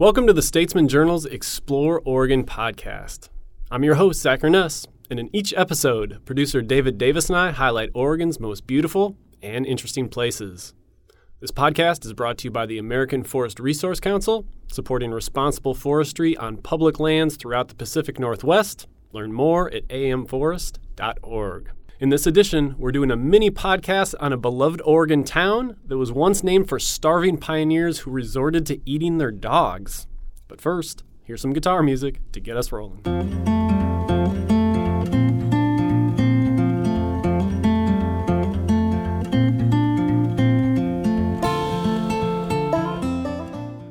Welcome to the Statesman Journal's Explore Oregon podcast. I'm your host, Zach Urness, and in each episode, producer David Davis and I highlight Oregon's most beautiful and interesting places. This podcast is brought to you by the American Forest Resource Council, supporting responsible forestry on public lands throughout the Pacific Northwest. Learn more at amforest.org. In this edition, we're doing a mini podcast on a beloved Oregon town that was once named for starving pioneers who resorted to eating their dogs. But first, here's some guitar music to get us rolling.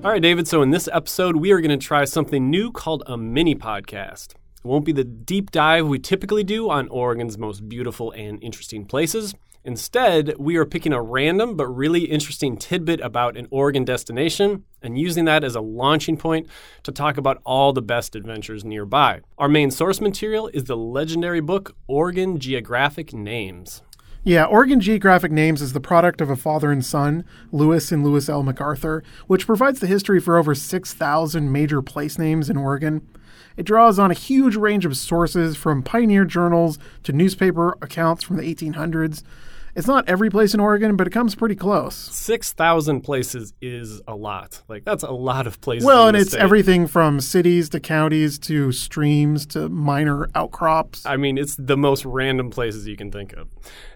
All right, David. So, in this episode, we are going to try something new called a mini podcast. It won't be the deep dive we typically do on Oregon's most beautiful and interesting places. Instead, we are picking a random but really interesting tidbit about an Oregon destination and using that as a launching point to talk about all the best adventures nearby. Our main source material is the legendary book Oregon Geographic Names. Yeah, Oregon Geographic Names is the product of a father and son, Lewis and Lewis L. McArthur, which provides the history for over 6,000 major place names in Oregon. It draws on a huge range of sources from pioneer journals to newspaper accounts from the 1800s. It's not every place in Oregon, but it comes pretty close. 6,000 places is a lot. Like, that's a lot of places. Well, and it's state. everything from cities to counties to streams to minor outcrops. I mean, it's the most random places you can think of.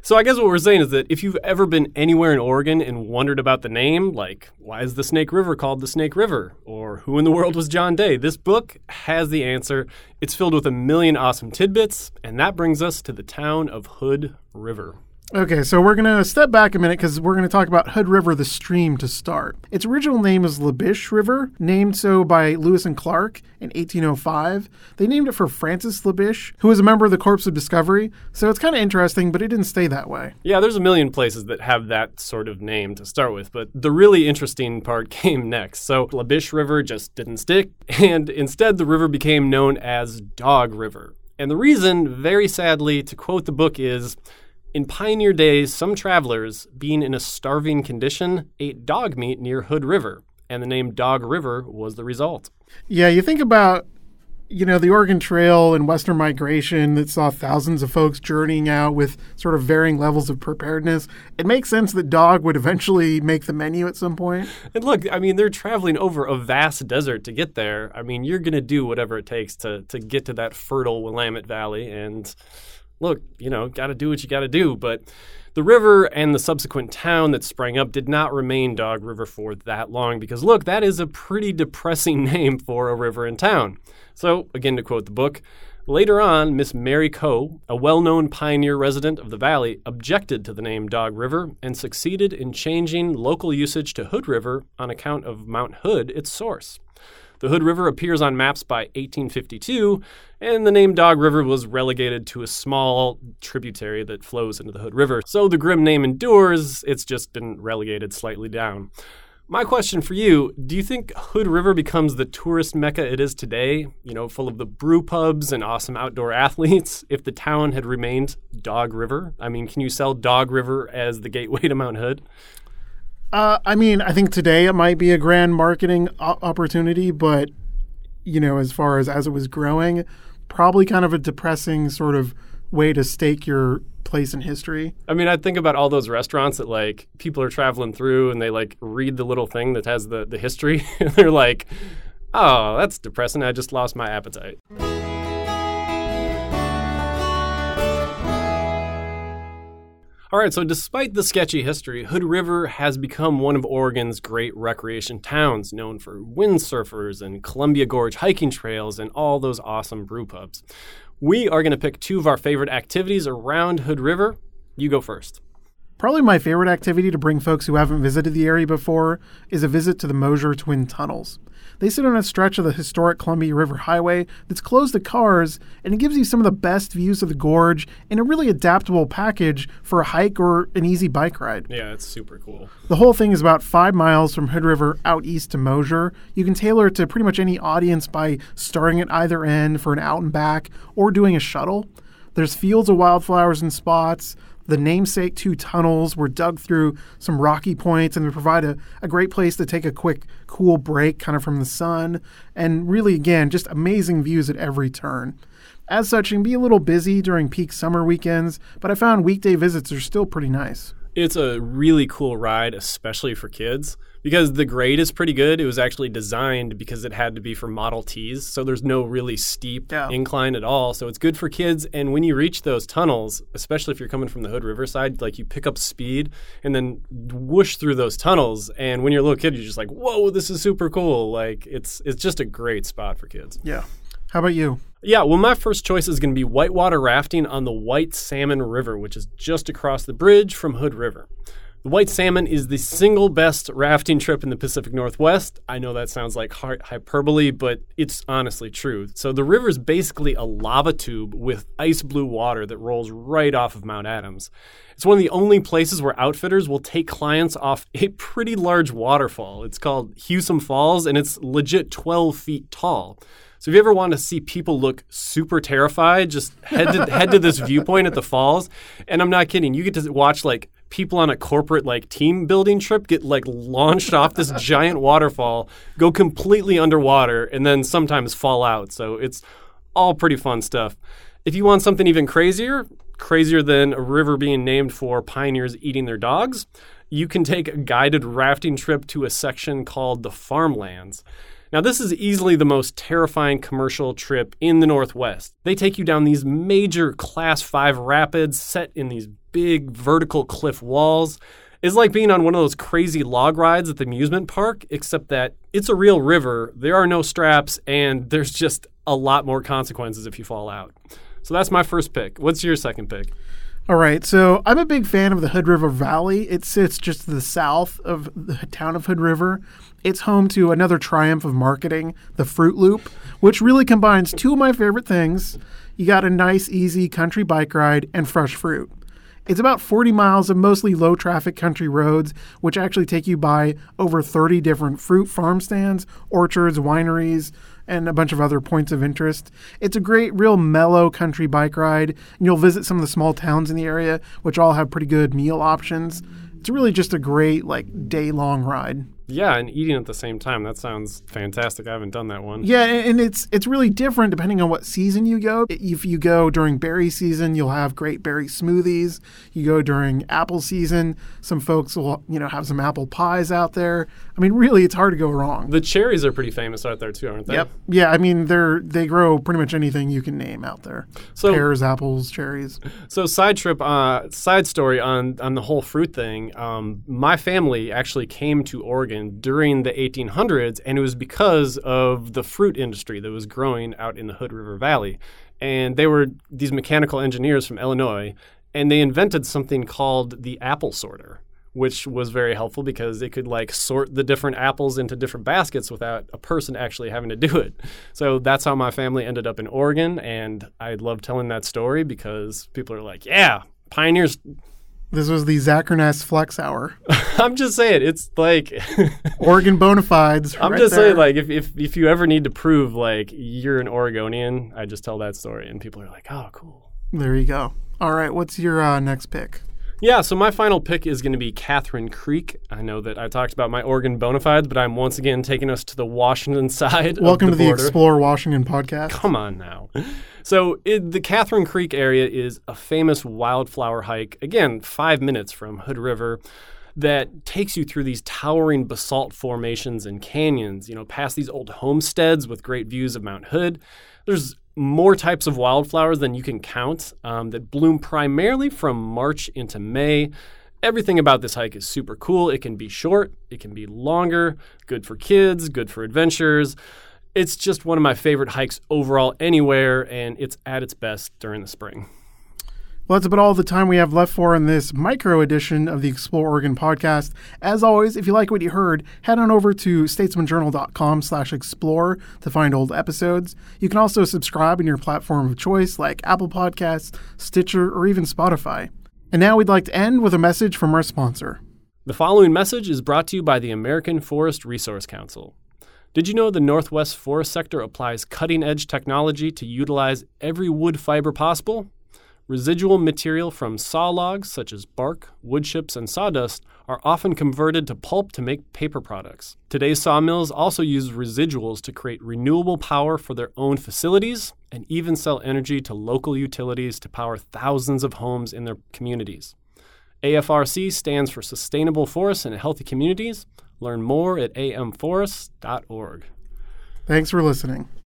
So I guess what we're saying is that if you've ever been anywhere in Oregon and wondered about the name, like why is the Snake River called the Snake River, or who in the world was John Day, this book has the answer. It's filled with a million awesome tidbits, and that brings us to the town of Hood River. Okay, so we're going to step back a minute because we're going to talk about Hood River, the stream, to start. Its original name is Labiche River, named so by Lewis and Clark in 1805. They named it for Francis Labiche, who was a member of the Corps of Discovery, so it's kind of interesting, but it didn't stay that way. Yeah, there's a million places that have that sort of name to start with, but the really interesting part came next. So, Labiche River just didn't stick, and instead the river became known as Dog River. And the reason, very sadly, to quote the book, is in pioneer days, some travelers, being in a starving condition, ate dog meat near Hood River, and the name Dog River was the result. Yeah, you think about you know, the Oregon Trail and Western migration that saw thousands of folks journeying out with sort of varying levels of preparedness. It makes sense that dog would eventually make the menu at some point. And look, I mean, they're traveling over a vast desert to get there. I mean, you're going to do whatever it takes to, to get to that fertile Willamette Valley. And look, you know, got to do what you got to do. But the river and the subsequent town that sprang up did not remain Dog River for that long because, look, that is a pretty depressing name for a river and town. So, again, to quote the book, later on, Miss Mary Coe, a well known pioneer resident of the valley, objected to the name Dog River and succeeded in changing local usage to Hood River on account of Mount Hood, its source. The Hood River appears on maps by 1852, and the name Dog River was relegated to a small tributary that flows into the Hood River. So the grim name endures, it's just been relegated slightly down. My question for you do you think Hood River becomes the tourist mecca it is today, you know, full of the brew pubs and awesome outdoor athletes, if the town had remained Dog River? I mean, can you sell Dog River as the gateway to Mount Hood? Uh, I mean, I think today it might be a grand marketing o- opportunity, but you know, as far as as it was growing, probably kind of a depressing sort of way to stake your place in history. I mean, I think about all those restaurants that like people are traveling through and they like read the little thing that has the the history and they're like, "Oh, that's depressing. I just lost my appetite." All right, so despite the sketchy history, Hood River has become one of Oregon's great recreation towns, known for windsurfers and Columbia Gorge hiking trails and all those awesome brew pubs. We are going to pick two of our favorite activities around Hood River. You go first. Probably my favorite activity to bring folks who haven't visited the area before is a visit to the Mosier Twin Tunnels. They sit on a stretch of the historic Columbia River Highway that's closed to cars, and it gives you some of the best views of the gorge in a really adaptable package for a hike or an easy bike ride. Yeah, it's super cool. The whole thing is about five miles from Hood River out east to Mosier. You can tailor it to pretty much any audience by starting at either end for an out and back or doing a shuttle. There's fields of wildflowers and spots, The namesake two tunnels were dug through some rocky points and they provide a, a great place to take a quick, cool break kind of from the sun. And really, again, just amazing views at every turn. As such, it can be a little busy during peak summer weekends, but I found weekday visits are still pretty nice. It's a really cool ride, especially for kids, because the grade is pretty good. It was actually designed because it had to be for Model Ts, so there's no really steep Yeah. incline at all. So it's good for kids. And when you reach those tunnels, especially if you're coming from the Hood River side, like you pick up speed and then whoosh through those tunnels. And when you're a little kid, you're just like, "Whoa, this is super cool!" Like it's it's just a great spot for kids. Yeah. How about you? Yeah, well, my first choice is going to be whitewater rafting on the White Salmon River, which is just across the bridge from Hood River. The White Salmon is the single best rafting trip in the Pacific Northwest. I know that sounds like hyperbole, but it's honestly true. So, the river is basically a lava tube with ice blue water that rolls right off of Mount Adams. It's one of the only places where outfitters will take clients off a pretty large waterfall. It's called Husum Falls, and it's legit 12 feet tall. So if you ever want to see people look super terrified, just head to head to this viewpoint at the falls. And I'm not kidding. You get to watch like people on a corporate like team building trip get like launched off this giant waterfall, go completely underwater, and then sometimes fall out. So it's all pretty fun stuff. If you want something even crazier, crazier than a river being named for pioneers eating their dogs, you can take a guided rafting trip to a section called the Farmlands. Now, this is easily the most terrifying commercial trip in the Northwest. They take you down these major Class 5 rapids set in these big vertical cliff walls. It's like being on one of those crazy log rides at the amusement park, except that it's a real river, there are no straps, and there's just a lot more consequences if you fall out. So that's my first pick. What's your second pick? All right, so I'm a big fan of the Hood River Valley. It sits just to the south of the town of Hood River. It's home to another triumph of marketing, the Fruit Loop, which really combines two of my favorite things. You got a nice, easy country bike ride and fresh fruit. It's about 40 miles of mostly low traffic country roads, which actually take you by over 30 different fruit farm stands, orchards, wineries, and a bunch of other points of interest. It's a great, real mellow country bike ride, and you'll visit some of the small towns in the area, which all have pretty good meal options. It's really just a great, like, day long ride. Yeah, and eating at the same time. That sounds fantastic. I haven't done that one. Yeah, and it's it's really different depending on what season you go. If you go during berry season, you'll have great berry smoothies. You go during apple season, some folks will you know have some apple pies out there. I mean, really, it's hard to go wrong. The cherries are pretty famous out there too, aren't they? Yep. Yeah, I mean they're they grow pretty much anything you can name out there. So- pears, apples, cherries. So side trip, uh, side story on on the whole fruit thing. Um, my family actually came to Oregon during the 1800s, and it was because of the fruit industry that was growing out in the Hood River Valley. And they were these mechanical engineers from Illinois, and they invented something called the apple sorter. Which was very helpful because it could like sort the different apples into different baskets without a person actually having to do it. So that's how my family ended up in Oregon, and I love telling that story because people are like, "Yeah, pioneers." This was the Zach Urness Flex Hour. I'm just saying, it's like Oregon bona fides. I'm right just there. saying, like if, if if you ever need to prove like you're an Oregonian, I just tell that story, and people are like, "Oh, cool." There you go. All right, what's your uh, next pick? Yeah, so my final pick is going to be Catherine Creek. I know that I talked about my Oregon bona fides, but I'm once again taking us to the Washington side. Welcome of to the the. Explore Washington podcast. Come on now. So, it, the Catherine Creek area is a famous wildflower hike, again, five minutes from Hood River, that takes you through these towering basalt formations and canyons, you know, past these old homesteads with great views of Mount Hood. There's more types of wildflowers than you can count um, that bloom primarily from March into May. Everything about this hike is super cool. It can be short, it can be longer, good for kids, good for adventures. It's just one of my favorite hikes overall anywhere, and it's at its best during the spring. Well, that's about all the time we have left for in this micro edition of the Explore Oregon podcast. As always, if you like what you heard, head on over to statesmanjournal.com slash explore to find old episodes. You can also subscribe in your platform of choice like Apple Podcasts, Stitcher, or even Spotify. And now we'd like to end with a message from our sponsor. The following message is brought to you by the American Forest Resource Council. Did you know the Northwest forest sector applies cutting edge technology to utilize every wood fiber possible? Residual material from saw logs, such as bark, wood chips, and sawdust, are often converted to pulp to make paper products. Today's sawmills also use residuals to create renewable power for their own facilities and even sell energy to local utilities to power thousands of homes in their communities. AFRC stands for Sustainable Forests and Healthy Communities. Learn more at amforests.org. Thanks for listening.